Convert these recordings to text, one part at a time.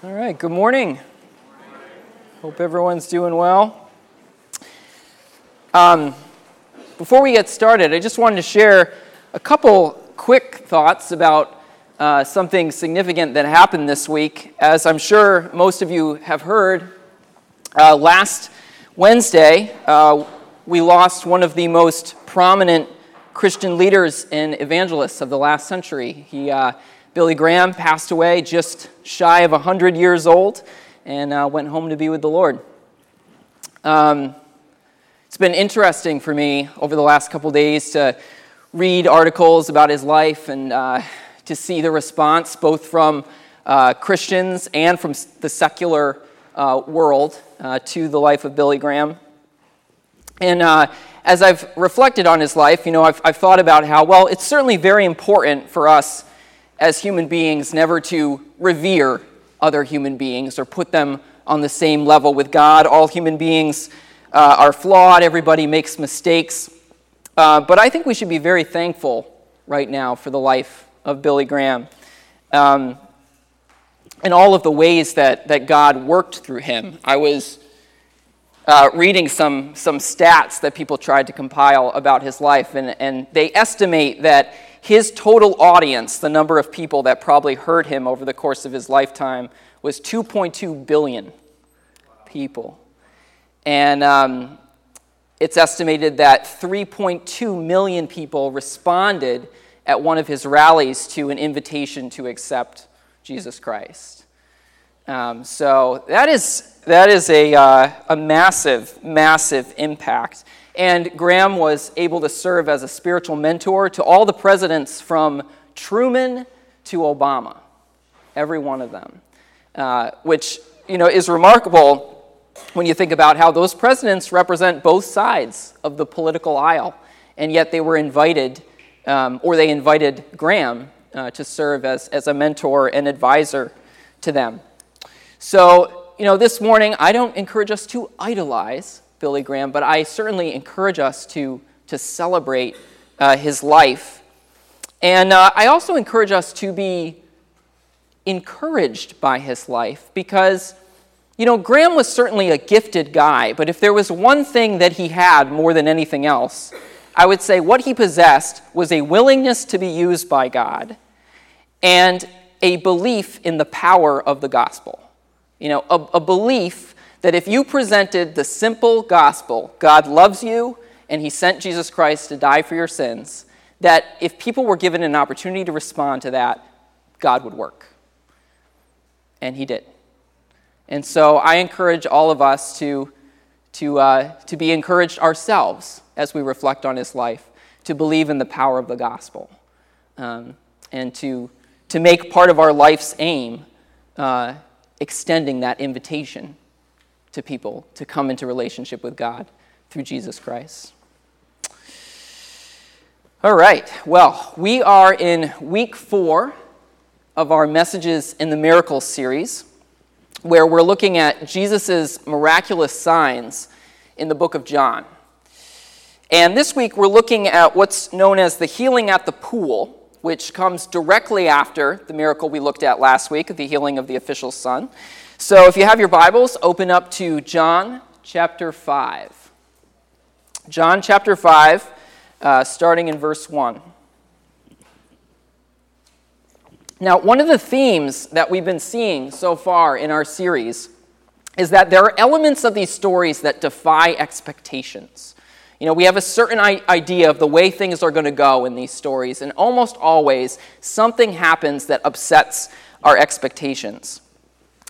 All right, good morning. Hope everyone's doing well. Um, before we get started, I just wanted to share a couple quick thoughts about uh, something significant that happened this week. As I'm sure most of you have heard, uh, last Wednesday, uh, we lost one of the most prominent Christian leaders and evangelists of the last century. He uh, Billy Graham passed away just shy of 100 years old and uh, went home to be with the Lord. Um, it's been interesting for me over the last couple days to read articles about his life and uh, to see the response both from uh, Christians and from the secular uh, world uh, to the life of Billy Graham. And uh, as I've reflected on his life, you know, I've, I've thought about how, well, it's certainly very important for us as human beings never to revere other human beings or put them on the same level with God. All human beings uh, are flawed, everybody makes mistakes. Uh, but I think we should be very thankful right now for the life of Billy Graham um, and all of the ways that, that God worked through him. I was uh, reading some, some stats that people tried to compile about his life, and, and they estimate that his total audience, the number of people that probably heard him over the course of his lifetime, was 2.2 billion people. And um, it's estimated that 3.2 million people responded at one of his rallies to an invitation to accept Jesus Christ. Um, so that is, that is a, uh, a massive, massive impact. And Graham was able to serve as a spiritual mentor to all the presidents from Truman to Obama, every one of them, uh, which you know, is remarkable when you think about how those presidents represent both sides of the political aisle, and yet they were invited, um, or they invited Graham uh, to serve as, as a mentor and advisor to them. So, you know, this morning, I don't encourage us to idolize Billy Graham, but I certainly encourage us to, to celebrate uh, his life. And uh, I also encourage us to be encouraged by his life because, you know, Graham was certainly a gifted guy, but if there was one thing that he had more than anything else, I would say what he possessed was a willingness to be used by God and a belief in the power of the gospel. You know, a, a belief that if you presented the simple gospel, God loves you and he sent Jesus Christ to die for your sins, that if people were given an opportunity to respond to that, God would work. And he did. And so I encourage all of us to, to, uh, to be encouraged ourselves as we reflect on his life, to believe in the power of the gospel, um, and to, to make part of our life's aim uh, extending that invitation to people to come into relationship with God through Jesus Christ. All right, well, we are in week four of our Messages in the Miracles series, where we're looking at Jesus' miraculous signs in the book of John. And this week we're looking at what's known as the healing at the pool, which comes directly after the miracle we looked at last week, the healing of the official's son. So if you have your Bibles, open up to John chapter 5. John chapter 5, uh, starting in verse 1. Now, one of the themes that we've been seeing so far in our series is that there are elements of these stories that defy expectations. You know, we have a certain idea of the way things are going to go in these stories, and almost always something happens that upsets our expectations.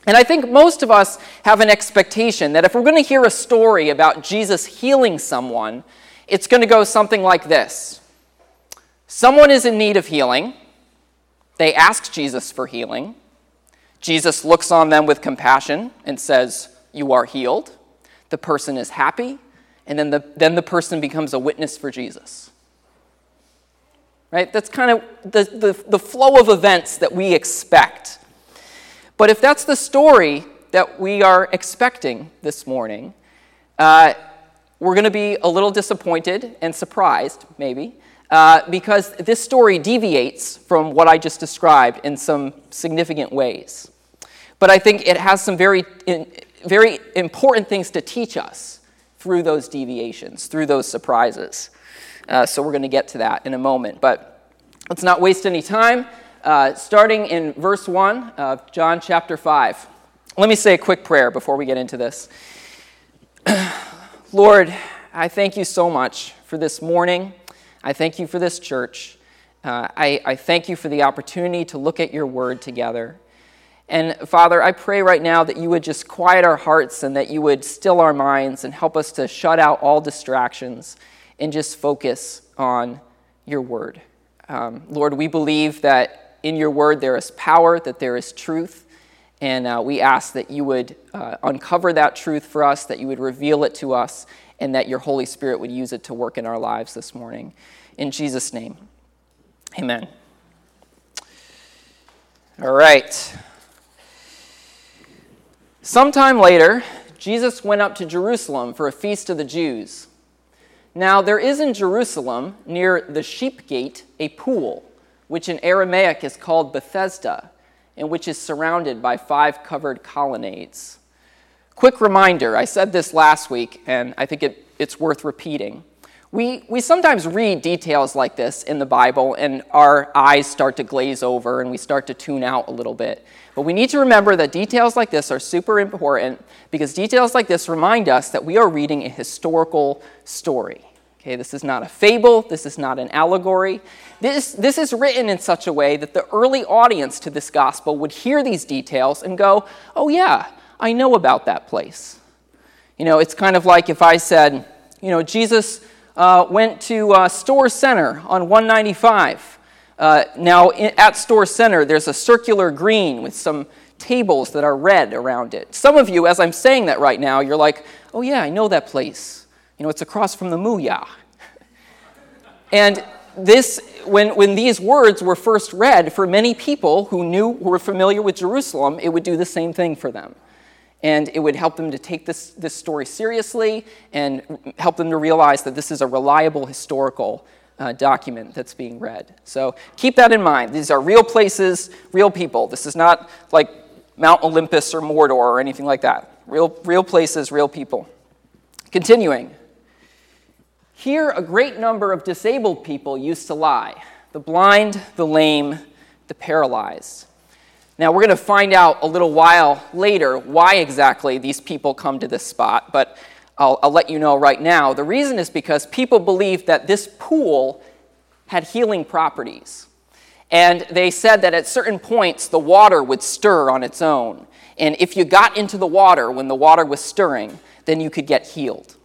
And I think most of us have an expectation that if we're going to hear a story about Jesus healing someone, it's going to go something like this Someone is in need of healing. They ask Jesus for healing. Jesus looks on them with compassion and says, You are healed. The person is happy. And then the, then the person becomes a witness for Jesus. Right? That's kind of the, the, the flow of events that we expect but if that's the story that we are expecting this morning, uh, we're going to be a little disappointed and surprised, maybe, uh, because this story deviates from what I just described in some significant ways. But I think it has some very, very important things to teach us through those deviations, through those surprises. Uh, so we're going to get to that in a moment. But let's not waste any time. Uh, starting in verse 1 of John chapter 5. Let me say a quick prayer before we get into this. Lord, I thank you so much for this morning. I thank you for this church. Uh, I, I thank you for the opportunity to look at your word together. And Father, I pray right now that you would just quiet our hearts and that you would still our minds and help us to shut out all distractions and just focus on your word. Um, Lord, we believe that in your word there is power, that there is truth, and uh, we ask that you would uh, uncover that truth for us, that you would reveal it to us, and that your Holy Spirit would use it to work in our lives this morning. In Jesus' name, amen. All right. Sometime later, Jesus went up to Jerusalem for a feast of the Jews. Now, there is in Jerusalem, near the sheep gate, a pool, which in Aramaic is called Bethesda and which is surrounded by five covered colonnades. Quick reminder I said this last week, and I think it, it's worth repeating. We, we sometimes read details like this in the Bible, and our eyes start to glaze over and we start to tune out a little bit. But we need to remember that details like this are super important because details like this remind us that we are reading a historical story. Okay, this is not a fable, this is not an allegory. This, this is written in such a way that the early audience to this gospel would hear these details and go, oh, yeah, I know about that place. You know, it's kind of like if I said, you know, Jesus uh, went to uh, Storrs Center on 195. Uh, now, in, at Storrs Center, there's a circular green with some tables that are red around it. Some of you, as I'm saying that right now, you're like, oh, yeah, I know that place. You know, it's across from the Mooyah. and this, when, when these words were first read, for many people who knew, who were familiar with Jerusalem, it would do the same thing for them. And it would help them to take this, this story seriously and help them to realize that this is a reliable historical uh, document that's being read. So keep that in mind. These are real places, real people. This is not like Mount Olympus or Mordor or anything like that. Real, real places, real people. Continuing. Here, a great number of disabled people used to lie the blind, the lame, the paralyzed. Now, we're going to find out a little while later why exactly these people come to this spot, but I'll, I'll, let you know right now. The reason is because people believed that this pool had healing properties. And they said that at certain points the water would stir on its own. And if you got into the water when the water was stirring, then you could get healed.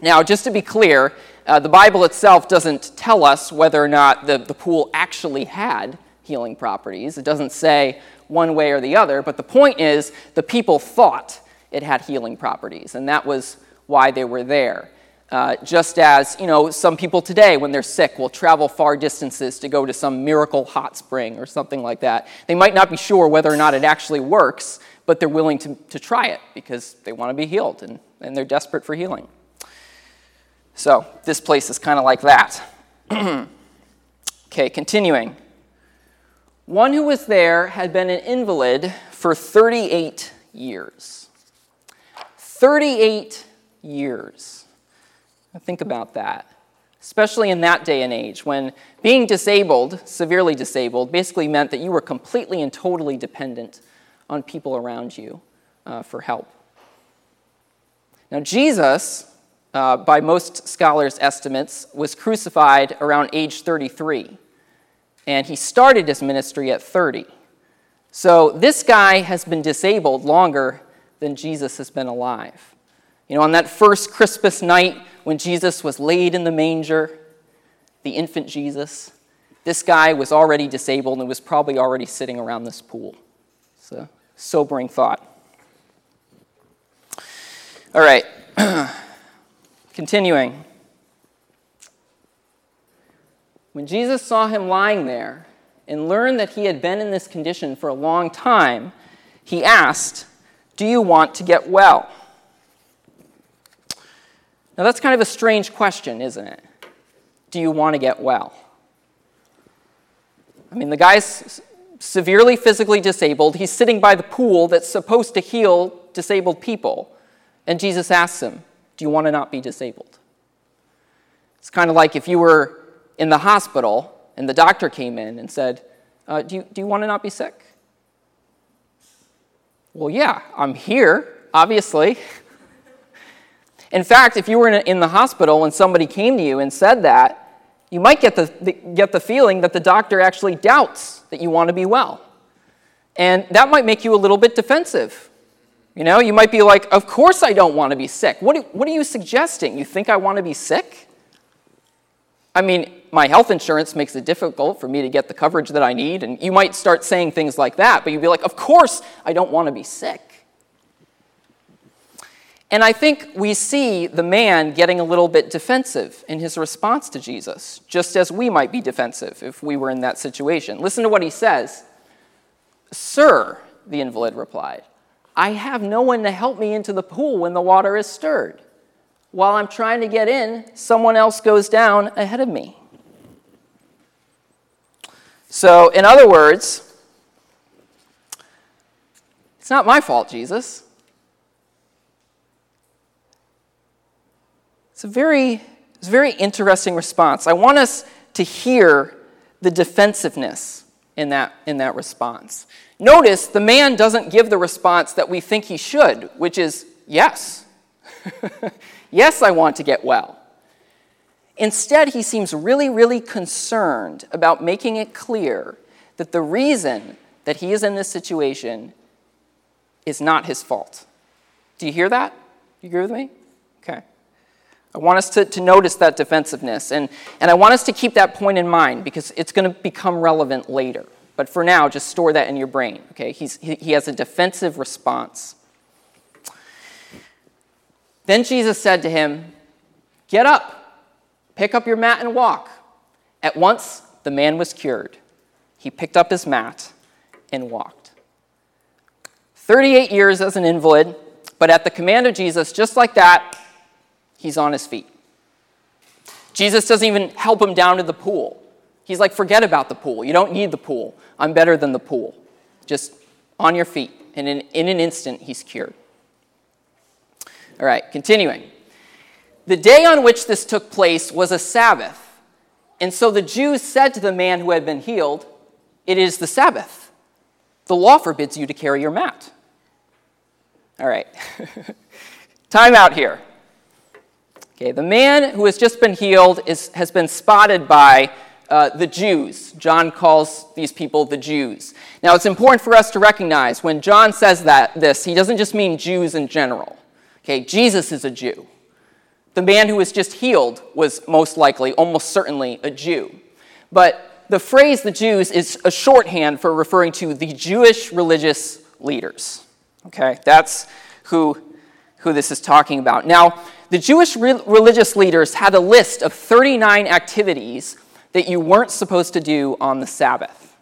Now, just to be clear, uh, the Bible itself doesn't tell us whether or not the, the pool actually had healing properties. It doesn't say one way or the other, but the point is the people thought it had healing properties, and that was why they were there. Uh, just as, you know, some people today, when they're sick, will travel far distances to go to some miracle hot spring or something like that. They might not be sure whether or not it actually works, but they're willing to, to try it because they want to be healed and, and they're desperate for healing. So this place is kind of like that. okay, continuing. One who was there had been an invalid for 38 years. 38 years. Now think about that, especially in that day and age when being disabled, severely disabled, basically meant that you were completely and totally dependent on people around you uh, for help. Now, Jesus uh, by most scholars' estimates, was crucified around age 33. And he started his ministry at 30. So this guy has been disabled longer than Jesus has been alive. You know, on that first Christmas night when Jesus was laid in the manger, the infant Jesus, this guy was already disabled and was probably already sitting around this pool. It's a sobering thought. All right. Continuing. When Jesus saw him lying there and learned that he had been in this condition for a long time, he asked, Do you want to get well? Now, that's kind of a strange question, isn't it? Do you want to get well? I mean, the guy's severely physically disabled. He's sitting by the pool that's supposed to heal disabled people. And Jesus asks him, Do you want to not be disabled? It's kind of like if you were in the hospital and the doctor came in and said, uh, do, you, do you want to not be sick? Well, yeah, I'm here, obviously. In fact, if you were in, a, in the hospital and somebody came to you and said that, you might get the, the, get the feeling that the doctor actually doubts that you want to be well. And that might make you a little bit defensive. You know, you might be like, Of course I don't want to be sick. What, do, what are you suggesting? You think I want to be sick? I mean, my health insurance makes it difficult for me to get the coverage that I need. And you might start saying things like that, but you'd be like, Of course I don't want to be sick. And I think we see the man getting a little bit defensive in his response to Jesus, just as we might be defensive if we were in that situation. Listen to what he says Sir, the invalid replied, I have no one to help me into the pool when the water is stirred. While I'm trying to get in, someone else goes down ahead of me. So, in other words, it's not my fault, Jesus. It's a very, it's a very interesting response. I want us to hear the defensiveness in that, in that response. Notice the man doesn't give the response that we think he should, which is yes. yes, I want to get well. Instead, he seems really, really concerned about making it clear that the reason that he is in this situation is not his fault. Do you hear that? You agree with me? Okay. I want us to, to notice that defensiveness, and, and I want us to keep that point in mind because it's going to become relevant later. But for now, just store that in your brain, okay? He's, he, he has a defensive response. Then Jesus said to him, Get up, pick up your mat, and walk. At once, the man was cured. He picked up his mat and walked. 38 years as an invalid, but at the command of Jesus, just like that, he's on his feet. Jesus doesn't even help him down to the pool. He's like, forget about the pool. You don't need the pool. I'm better than the pool. Just on your feet. And in, in an instant, he's cured. All right, continuing. The day on which this took place was a Sabbath. And so the Jews said to the man who had been healed, It is the Sabbath. The law forbids you to carry your mat. All right. Time out here. Okay, the man who has just been healed is, has been spotted by uh, the Jews. John calls these people the Jews. Now, it's important for us to recognize when John says that this, he doesn't just mean Jews in general. Okay, Jesus is a Jew. The man who was just healed was most likely, almost certainly, a Jew. But the phrase the Jews is a shorthand for referring to the Jewish religious leaders. Okay, that's who, who this is talking about. Now, the Jewish re- religious leaders had a list of 39 activities that you weren't supposed to do on the Sabbath.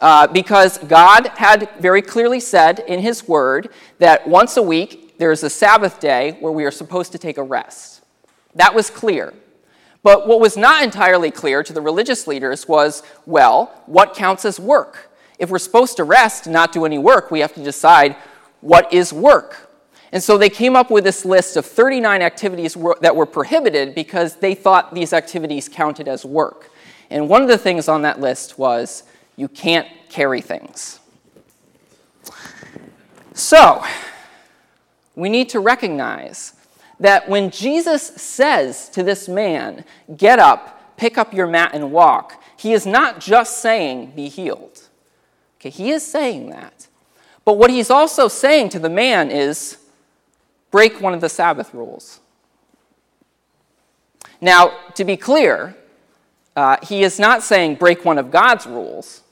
Uh, because God had very clearly said in His Word that once a week there is a Sabbath day where we are supposed to take a rest. That was clear. But what was not entirely clear to the religious leaders was well, what counts as work? If we're supposed to rest and not do any work, we have to decide what is work. And so they came up with this list of 39 activities that were prohibited because they thought these activities counted as work. And one of the things on that list was you can't carry things. So, we need to recognize that when Jesus says to this man, Get up, pick up your mat, and walk, he is not just saying, Be healed. Okay, he is saying that. But what he's also saying to the man is, break one of the Sabbath rules. Now, to be clear, uh, he is not saying break one of God's rules,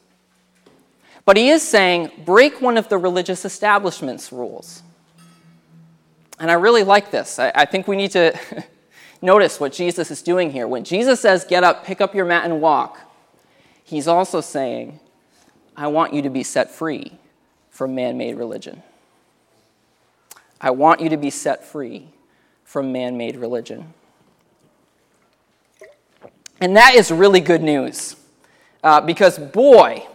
but he is saying break one of the religious establishment's rules. And I really like this. I, I think we need to notice what Jesus is doing here. When Jesus says, get up, pick up your mat, and walk, he's also saying, I want you to be set free from man made religion. I want you to be set free from man made religion. And that is really good news. Uh, because, boy,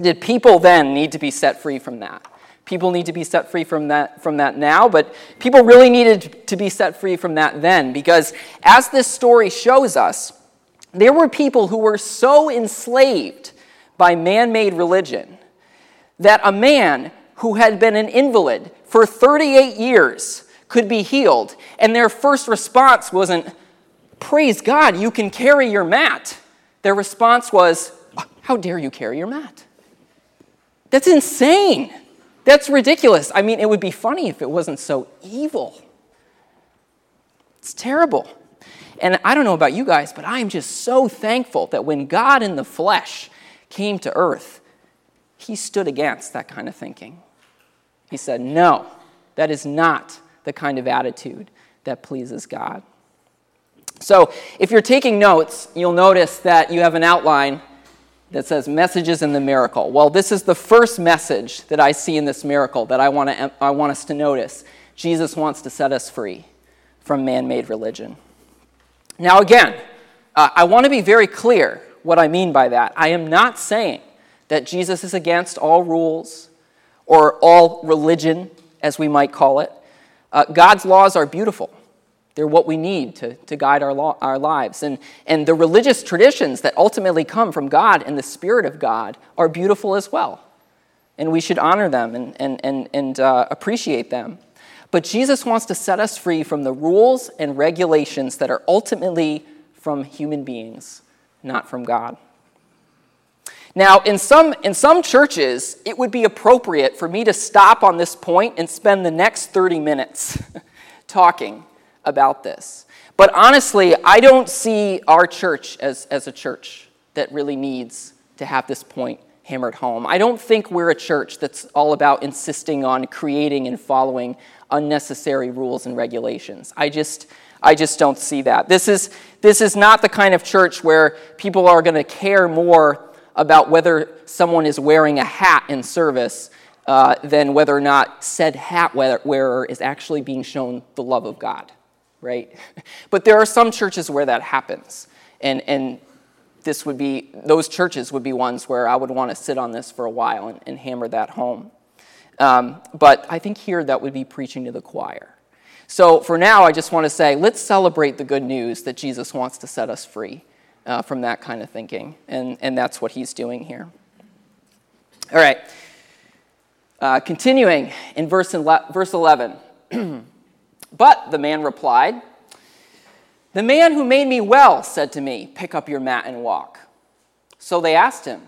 did people then need to be set free from that? People need to be set free from that, from that now, but people really needed to be set free from that then because, as this story shows us, there were people who were so enslaved by man made religion that a man who had been an invalid for 38 years could be healed, and their first response wasn't, Praise God, you can carry your mat. Their response was, How dare you carry your mat? That's insane. That's ridiculous. I mean, it would be funny if it wasn't so evil. It's terrible. And I don't know about you guys, but I'm just so thankful that when God in the flesh came to earth, he stood against that kind of thinking. He said, No, that is not the kind of attitude that pleases God. So, if you're taking notes, you'll notice that you have an outline that says messages in the miracle. Well, this is the first message that I see in this miracle that I want, to, I want us to notice. Jesus wants to set us free from man made religion. Now, again, uh, I want to be very clear what I mean by that. I am not saying that Jesus is against all rules or all religion, as we might call it. Uh, God's laws are beautiful. They're what we need to, to guide our, lo- our lives. And, and the religious traditions that ultimately come from God and the Spirit of God are beautiful as well. And we should honor them and, and, and, and uh, appreciate them. But Jesus wants to set us free from the rules and regulations that are ultimately from human beings, not from God. Now, in some, in some churches, it would be appropriate for me to stop on this point and spend the next 30 minutes talking about this. But honestly, I don't see our church as, as a church that really needs to have this point hammered home. I don't think we're a church that's all about insisting on creating and following unnecessary rules and regulations. I just, I just don't see that. This is, this is not the kind of church where people are going to care more about whether someone is wearing a hat in service uh, than whether or not said hat wearer is actually being shown the love of God right? But there are some churches where that happens. And, and this would be, those churches would be ones where I would want to sit on this for a while and, and hammer that home. Um, but I think here that would be preaching to the choir. So for now, I just want to say let's celebrate the good news that Jesus wants to set us free uh, from that kind of thinking. And, and that's what he's doing here. All right. Uh, continuing in verse, verse 11. But the man replied, The man who made me well said to me, Pick up your mat and walk. So they asked him,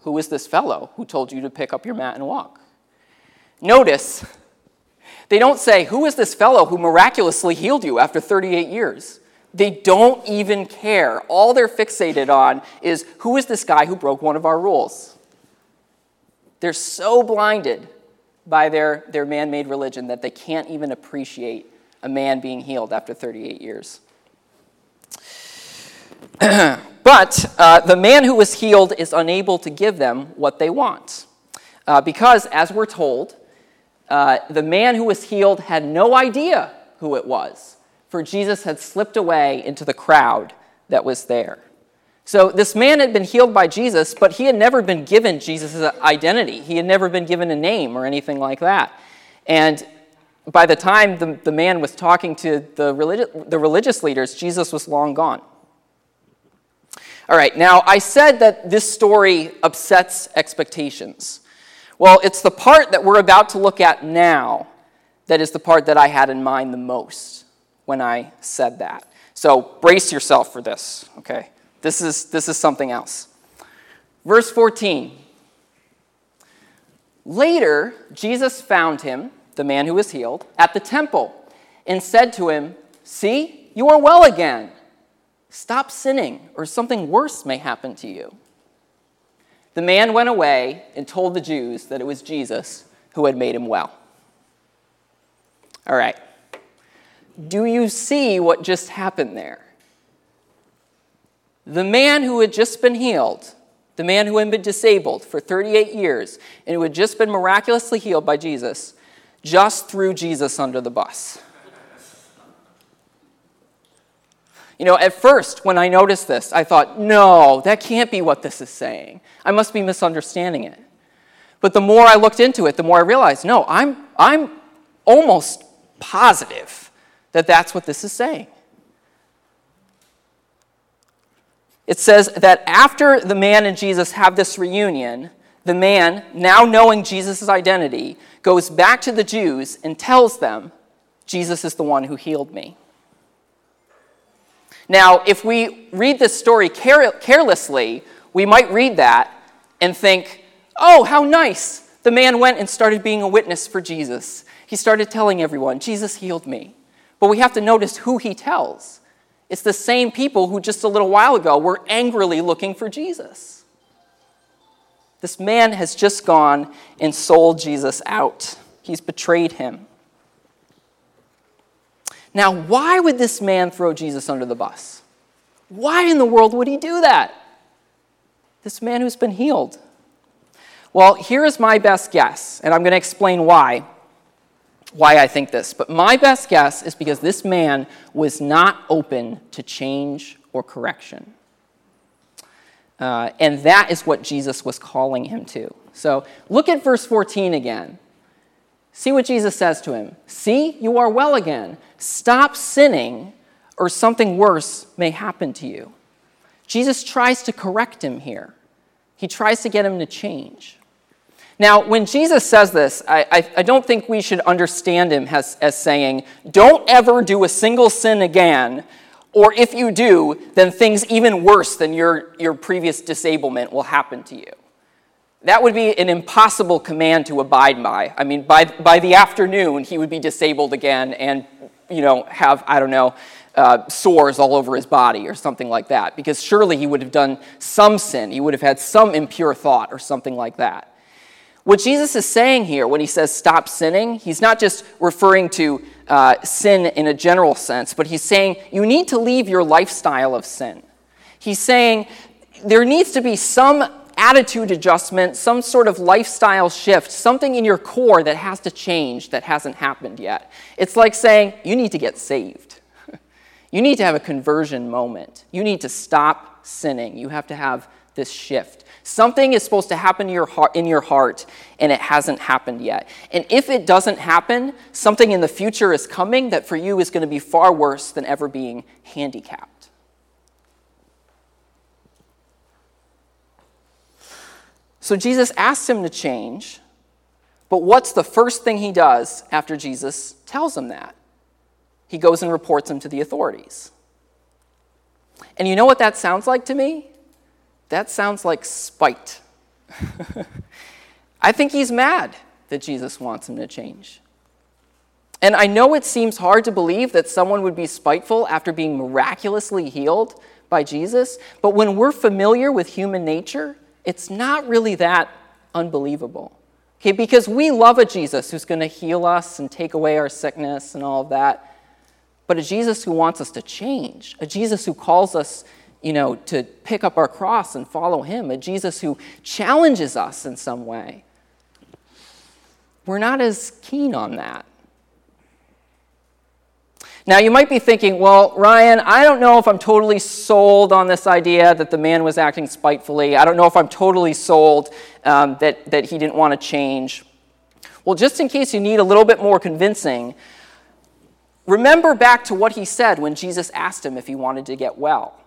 Who is this fellow who told you to pick up your mat and walk? Notice, they don't say, Who is this fellow who miraculously healed you after 38 years? They don't even care. All they're fixated on is, Who is this guy who broke one of our rules? They're so blinded by their, their man made religion that they can't even appreciate a man being healed after 38 years. but uh, the man who was healed is unable to give them what they want. Uh, because, as we're told, uh, the man who was healed had no idea who it was, for Jesus had slipped away into the crowd that was there. So this man had been healed by Jesus, but he had never been given Jesus' identity. He had never been given a name or anything like that. And by the time the, the man was talking to the, religi- the religious leaders, Jesus was long gone. All right, now I said that this story upsets expectations. Well, it's the part that we're about to look at now that is the part that I had in mind the most when I said that. So brace yourself for this, okay? This is, this is something else. Verse 14. Later, Jesus found him, the man who was healed, at the temple and said to him, See, you are well again. Stop sinning, or something worse may happen to you. The man went away and told the Jews that it was Jesus who had made him well. All right. Do you see what just happened there? The man who had just been healed, the man who had been disabled for 38 years, and who had just been miraculously healed by Jesus, just threw Jesus under the bus. You know, at first, when I noticed this, I thought, no, that can't be what this is saying. I must be misunderstanding it. But the more I looked into it, the more I realized, no, I'm, I'm almost positive that that's what this is saying. It says that after the man and Jesus have this reunion, the man, now knowing Jesus' identity, goes back to the Jews and tells them, Jesus is the one who healed me. Now, if we read this story care- carelessly, we might read that and think, oh, how nice. The man went and started being a witness for Jesus. He started telling everyone, Jesus healed me. But we have to notice who he tells. It's the same people who just a little while ago were angrily looking for Jesus. This man has just gone and sold Jesus out, he's betrayed him. Now, why would this man throw Jesus under the bus? Why in the world would he do that? This man who's been healed. Well, here is my best guess, and I'm going to explain why why I think this. But my best guess is because this man was not open to change or correction. Uh, and that is what Jesus was calling him to. So look at verse 14 again. See what Jesus says to him See, you are well again. Stop sinning, or something worse may happen to you. Jesus tries to correct him here, he tries to get him to change. Now, when Jesus says this, I, I, I, don't think we should understand him as, as saying, don't ever do a single sin again, or if you do, then things even worse than your, your previous disablement will happen to you. That would be an impossible command to abide by. I mean, by, by the afternoon, he would be disabled again and, you know, have, I don't know, uh, sores all over his body or something like that, because surely he would have done some sin. He would have had some impure thought or something like that. What Jesus is saying here when he says stop sinning, he's not just referring to uh, sin in a general sense, but he's saying you need to leave your lifestyle of sin. He's saying there needs to be some attitude adjustment, some sort of lifestyle shift, something in your core that has to change that hasn't happened yet. It's like saying you need to get saved. you need to have a conversion moment. You need to stop sinning. You have to have this shift. Something is supposed to happen in your, heart, in your heart, and it hasn't happened yet. And if it doesn't happen, something in the future is coming that for you is going to be far worse than ever being handicapped. So Jesus asks him to change, but what's the first thing he does after Jesus tells him that? He goes and reports him to the authorities. And you know what that sounds like to me? That sounds like spite. I think he's mad that Jesus wants him to change. And I know it seems hard to believe that someone would be spiteful after being miraculously healed by Jesus, but when we're familiar with human nature, it's not really that unbelievable. Okay, because we love a Jesus who's going to heal us and take away our sickness and all of that, but a Jesus who wants us to change, a Jesus who calls us you know, to pick up our cross and follow him, a Jesus who challenges us in some way. We're not as keen on that. Now, you might be thinking, well, Ryan, I don't know if I'm totally sold on this idea that the man was acting spitefully. I don't know if I'm totally sold um, that, that he didn't want to change. Well, just in case you need a little bit more convincing, remember back to what he said when Jesus asked him if he wanted to get well.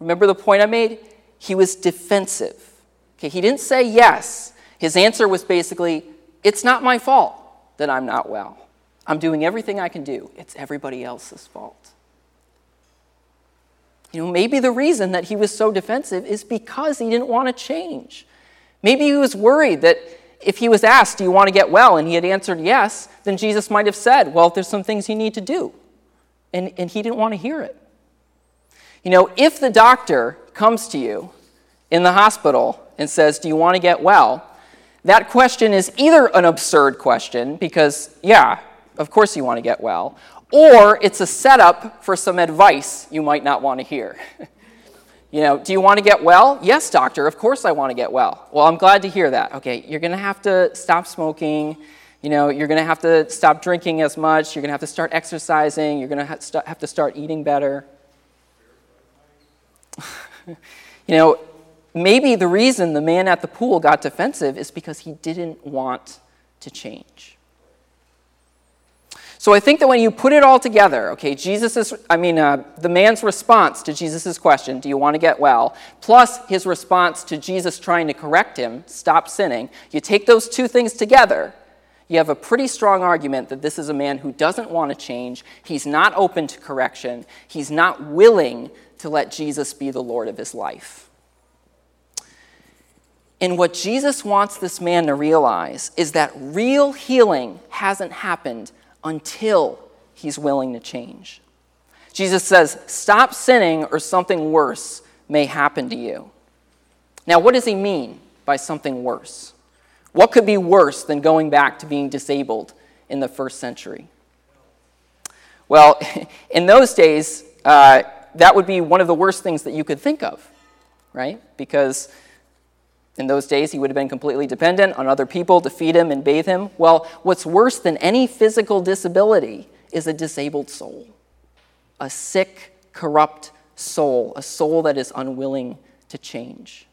Remember the point I made? He was defensive. Okay, he didn't say yes. His answer was basically, It's not my fault that I'm not well. I'm doing everything I can do. It's everybody else's fault. You know, maybe the reason that he was so defensive is because he didn't want to change. Maybe he was worried that if he was asked, Do you want to get well? and he had answered yes, then Jesus might have said, Well, there's some things you need to do. And, and he didn't want to hear it. You know, if the doctor comes to you in the hospital and says, Do you want to get well? That question is either an absurd question, because, yeah, of course you want to get well, or it's a setup for some advice you might not want to hear. you know, do you want to get well? Yes, doctor, of course I want to get well. Well, I'm glad to hear that. Okay, you're going to have to stop smoking. You know, you're going to have to stop drinking as much. You're going to have to start exercising. You're going to have to start eating better. You know, maybe the reason the man at the pool got defensive is because he didn't want to change. So I think that when you put it all together, okay, Jesus I mean, uh, the man's response to Jesus' question, do you want to get well, plus his response to Jesus trying to correct him, stop sinning, you take those two things together, you have a pretty strong argument that this is a man who doesn't want to change, he's not open to correction, he's not willing to let Jesus be the Lord of his life. And what Jesus wants this man to realize is that real healing hasn't happened until he's willing to change. Jesus says, Stop sinning, or something worse may happen to you. Now, what does he mean by something worse? What could be worse than going back to being disabled in the first century? Well, in those days, uh, that would be one of the worst things that you could think of, right? Because in those days, he would have been completely dependent on other people to feed him and bathe him. Well, what's worse than any physical disability is a disabled soul, a sick, corrupt soul, a soul that is unwilling to change.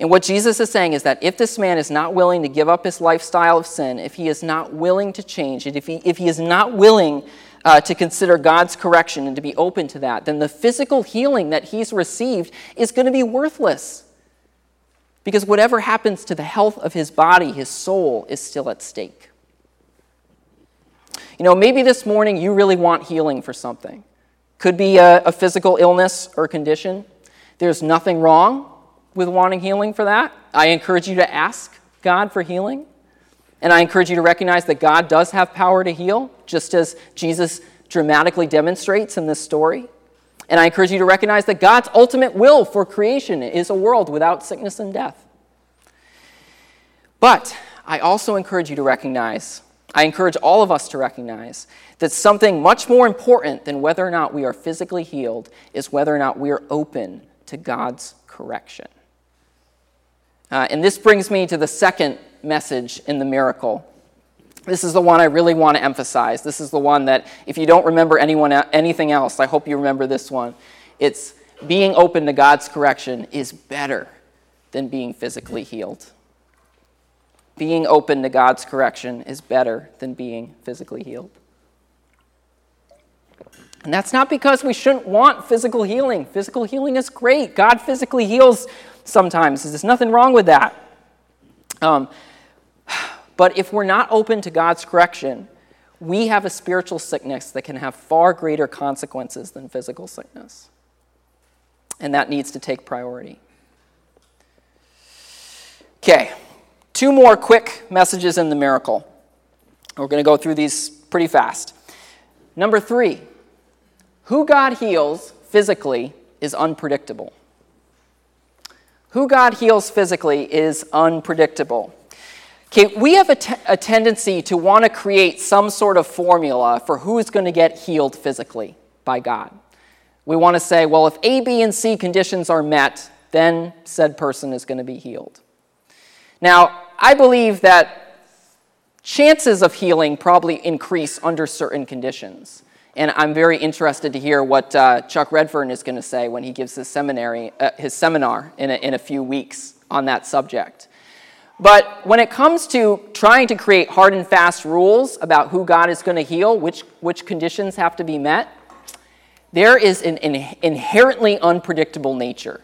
And what Jesus is saying is that if this man is not willing to give up his lifestyle of sin, if he is not willing to change it, if he, if he is not willing uh, to consider God's correction and to be open to that, then the physical healing that he's received is going to be worthless. Because whatever happens to the health of his body, his soul is still at stake. You know, maybe this morning you really want healing for something. Could be a, a physical illness or condition. There's nothing wrong with wanting healing for that. I encourage you to ask God for healing. And I encourage you to recognize that God does have power to heal, just as Jesus dramatically demonstrates in this story. And I encourage you to recognize that God's ultimate will for creation is a world without sickness and death. But I also encourage you to recognize, I encourage all of us to recognize, that something much more important than whether or not we are physically healed is whether or not we are open to God's correction. Uh, and this brings me to the second message in the miracle. This is the one I really want to emphasize. This is the one that, if you don't remember anyone, anything else, I hope you remember this one. It's being open to God's correction is better than being physically healed. Being open to God's correction is better than being physically healed. And that's not because we shouldn't want physical healing. Physical healing is great. God physically heals sometimes. There's nothing wrong with that. Um, but if we're not open to God's correction, we have a spiritual sickness that can have far greater consequences than physical sickness. And that needs to take priority. Okay, two more quick messages in the miracle. We're going to go through these pretty fast. Number three, who God heals physically is unpredictable. Who God heals physically is unpredictable. Okay, we have a, t- a tendency to want to create some sort of formula for who's going to get healed physically by God. We want to say, well, if A, B, and C conditions are met, then said person is going to be healed. Now, I believe that chances of healing probably increase under certain conditions. And I'm very interested to hear what uh, Chuck Redfern is going to say when he gives his seminary, uh, his seminar in a, in a few weeks on that subject. But when it comes to trying to create hard and fast rules about who God is going to heal, which, which conditions have to be met, there is an, an inherently unpredictable nature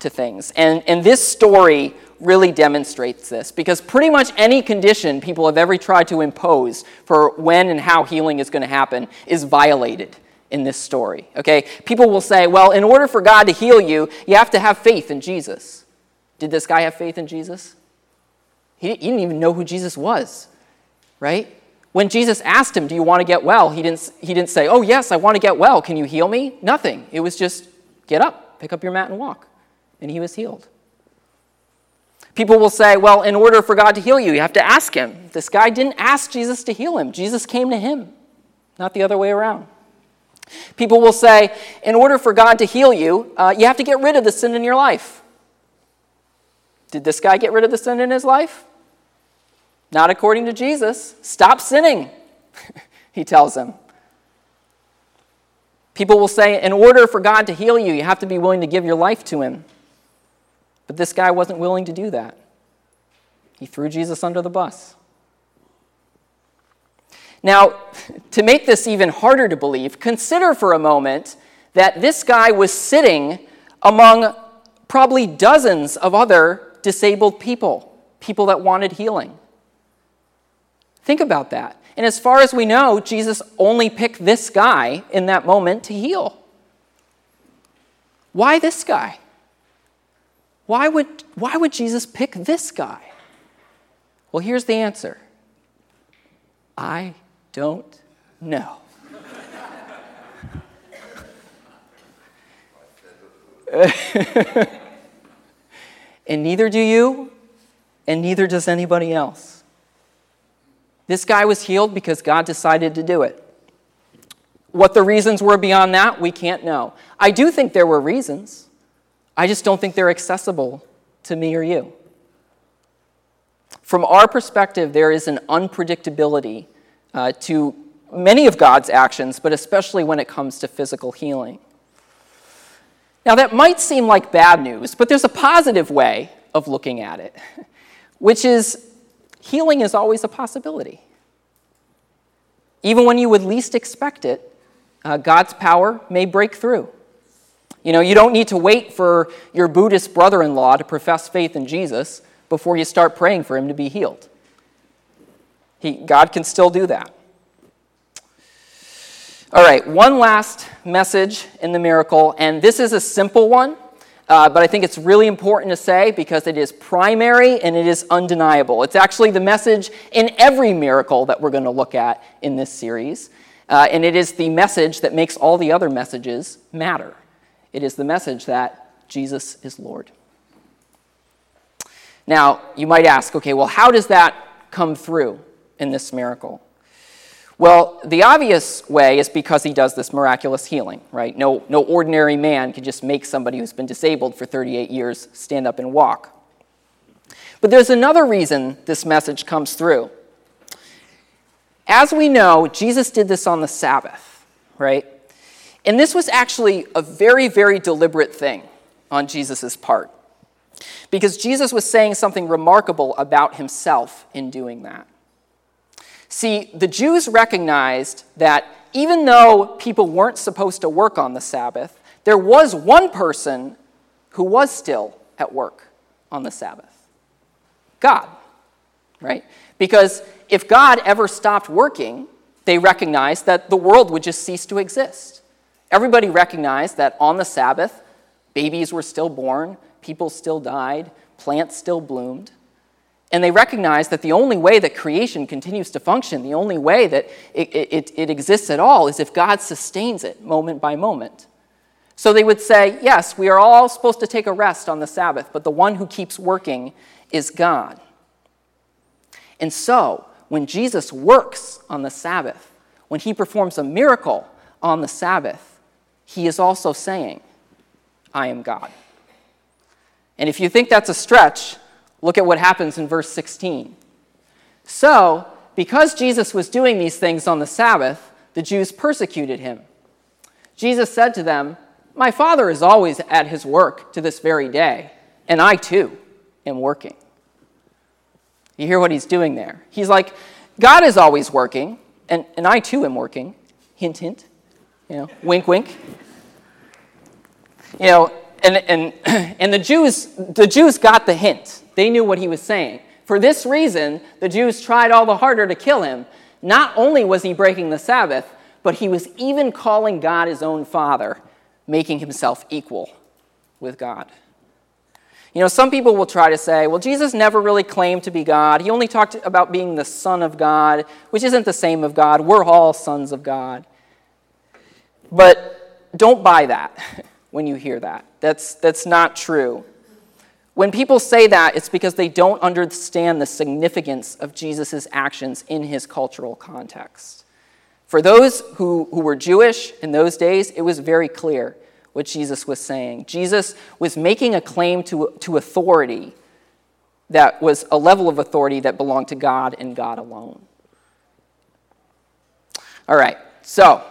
to things. And, and this story really demonstrates this because pretty much any condition people have ever tried to impose for when and how healing is going to happen is violated in this story. Okay? People will say, well, in order for God to heal you, you have to have faith in Jesus. Did this guy have faith in Jesus? He, didn't even know who Jesus was, right? When Jesus asked him, Do you want to get well? He didn't, he didn't say, Oh, yes, I want to get well. Can you heal me? Nothing. It was just, Get up, pick up your mat, and walk. And he was healed. People will say, Well, in order for God to heal you, you have to ask him. This guy didn't ask Jesus to heal him, Jesus came to him, not the other way around. People will say, In order for God to heal you, uh, you have to get rid of the sin in your life. Did this guy get rid of the sin in his life? Not according to Jesus. Stop sinning, he tells him. People will say, in order for God to heal you, you have to be willing to give your life to Him. But this guy wasn't willing to do that. He threw Jesus under the bus. Now, to make this even harder to believe, consider for a moment that this guy was sitting among probably dozens of other disabled people, people that wanted healing. Think about that. And as far as we know, Jesus only picked this guy in that moment to heal. Why this guy? Why would, why would Jesus pick this guy? Well, here's the answer I don't know. and neither do you, and neither does anybody else. This guy was healed because God decided to do it. What the reasons were beyond that, we can't know. I do think there were reasons. I just don't think they're accessible to me or you. From our perspective, there is an unpredictability uh, to many of God's actions, but especially when it comes to physical healing. Now, that might seem like bad news, but there's a positive way of looking at it, which is healing is always a possibility. Even when you would least expect it, uh, God's power may break through. You know, you don't need to wait for your Buddhist brother in law to profess faith in Jesus before you start praying for him to be healed. He, God can still do that. All right, one last message in the miracle, and this is a simple one. Uh, but I think it's really important to say because it is primary and it is undeniable. It's actually the message in every miracle that we're going to look at in this series. Uh, and it is the message that makes all the other messages matter. It is the message that Jesus is Lord. Now, you might ask, okay, well, how does that come through in this miracle? Well, the obvious way is because he does this miraculous healing, right? No, no ordinary man can just make somebody who's been disabled for 38 years stand up and walk. But there's another reason this message comes through. As we know, Jesus did this on the Sabbath, right? And this was actually a very, very deliberate thing on Jesus' part. Because Jesus was saying something remarkable about himself in doing that. See, the Jews recognized that even though people weren't supposed to work on the Sabbath, there was one person who was still at work on the Sabbath God, right? Because if God ever stopped working, they recognized that the world would just cease to exist. Everybody recognized that on the Sabbath, babies were still born, people still died, plants still bloomed. And they recognize that the only way that creation continues to function, the only way that it, it, it, exists at all, is if God sustains it moment by moment. So they would say, yes, we are all supposed to take a rest on the Sabbath, but the one who keeps working is God. And so, when Jesus works on the Sabbath, when he performs a miracle on the Sabbath, he is also saying, I am God. And if you think that's a stretch, Look at what happens in verse 16. So, because Jesus was doing these things on the Sabbath, the Jews persecuted him. Jesus said to them, My Father is always at his work to this very day, and I too am working. You hear what he's doing there? He's like, God is always working, and, and I too am working. Hint, hint. You know, wink, wink. You know, and, and, and the Jews, the Jews got the hint. They knew what he was saying. For this reason, the Jews tried all the harder to kill him. Not only was he breaking the Sabbath, but he was even calling God his own father, making himself equal with God. You know, some people will try to say, well, Jesus never really claimed to be God. He only talked about being the Son of God, which isn't the same of God. We're all sons of God. But don't buy that when you hear that. That's, that's not true. When people say that, it's because they don't understand the significance of Jesus' actions in his cultural context. For those who, who were Jewish in those days, it was very clear what Jesus was saying. Jesus was making a claim to, to authority that was a level of authority that belonged to God and God alone. All right, so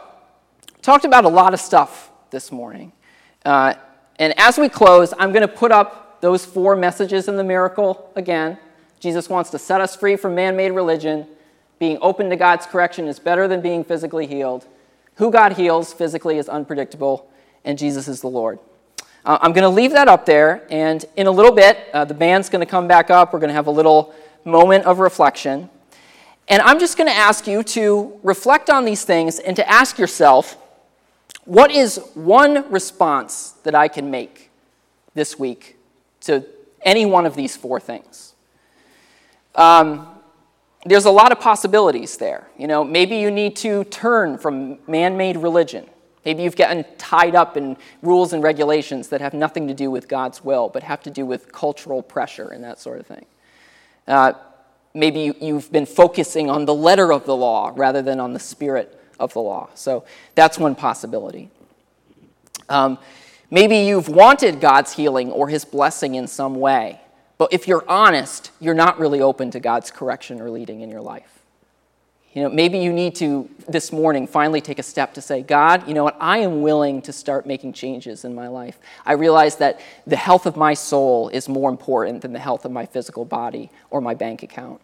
talked about a lot of stuff this morning. Uh, and as we close, I'm going to put up those four messages in the miracle again. Jesus wants to set us free from man made religion. Being open to God's correction is better than being physically healed. Who God heals physically is unpredictable, and Jesus is the Lord. Uh, I'm going to leave that up there, and in a little bit, uh, the band's going to come back up. We're going to have a little moment of reflection. And I'm just going to ask you to reflect on these things and to ask yourself what is one response that I can make this week to any one of these four things? Um, there's a lot of possibilities there. You know, maybe you need to turn from man made religion. Maybe you've gotten tied up in rules and regulations that have nothing to do with God's will, but have to do with cultural pressure and that sort of thing. Uh, maybe you've been focusing on the letter of the law rather than on the spirit of the law. So that's one possibility. Um, maybe you've wanted God's healing or his blessing in some way, but if you're honest, you're not really open to God's correction or leading in your life. You know, maybe you need to this morning finally take a step to say, God, you know what? I am willing to start making changes in my life. I realize that the health of my soul is more important than the health of my physical body or my bank account.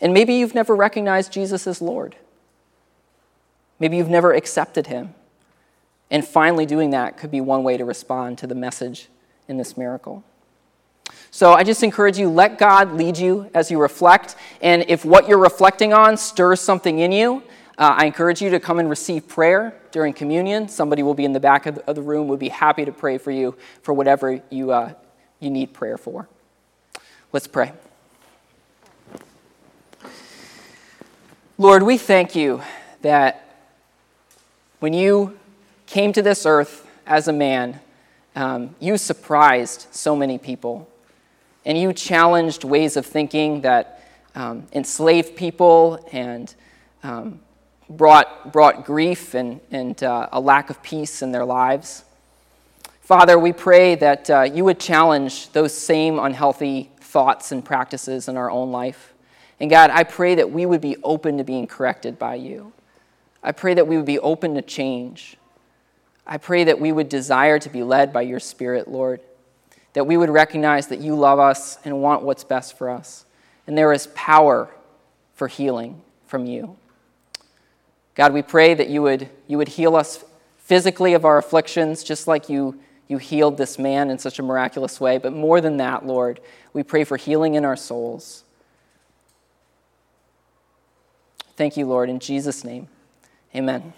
And maybe you've never recognized Jesus as Lord. Maybe you've never accepted him. And finally, doing that could be one way to respond to the message in this miracle. So I just encourage you, let God lead you as you reflect. And if what you're reflecting on stirs something in you, uh, I encourage you to come and receive prayer during communion. Somebody will be in the back of the, of the room, would be happy to pray for you for whatever you, uh, you need prayer for. Let's pray. Lord, we thank you that when you came to this earth as a man, um, you surprised so many people. And you challenged ways of thinking that um, enslaved people and um, brought, brought grief and, and uh, a lack of peace in their lives. Father, we pray that uh, you would challenge those same unhealthy thoughts and practices in our own life. And God, I pray that we would be open to being corrected by you. I pray that we would be open to change. I pray that we would desire to be led by your Spirit, Lord that we would recognize that you love us and want what's best for us. And there is power for healing from you. God, we pray that you would, you would heal us physically of our afflictions, just like you, you healed this man in such a miraculous way. But more than that, Lord, we pray for healing in our souls. Thank you, Lord, in Jesus' name. Amen.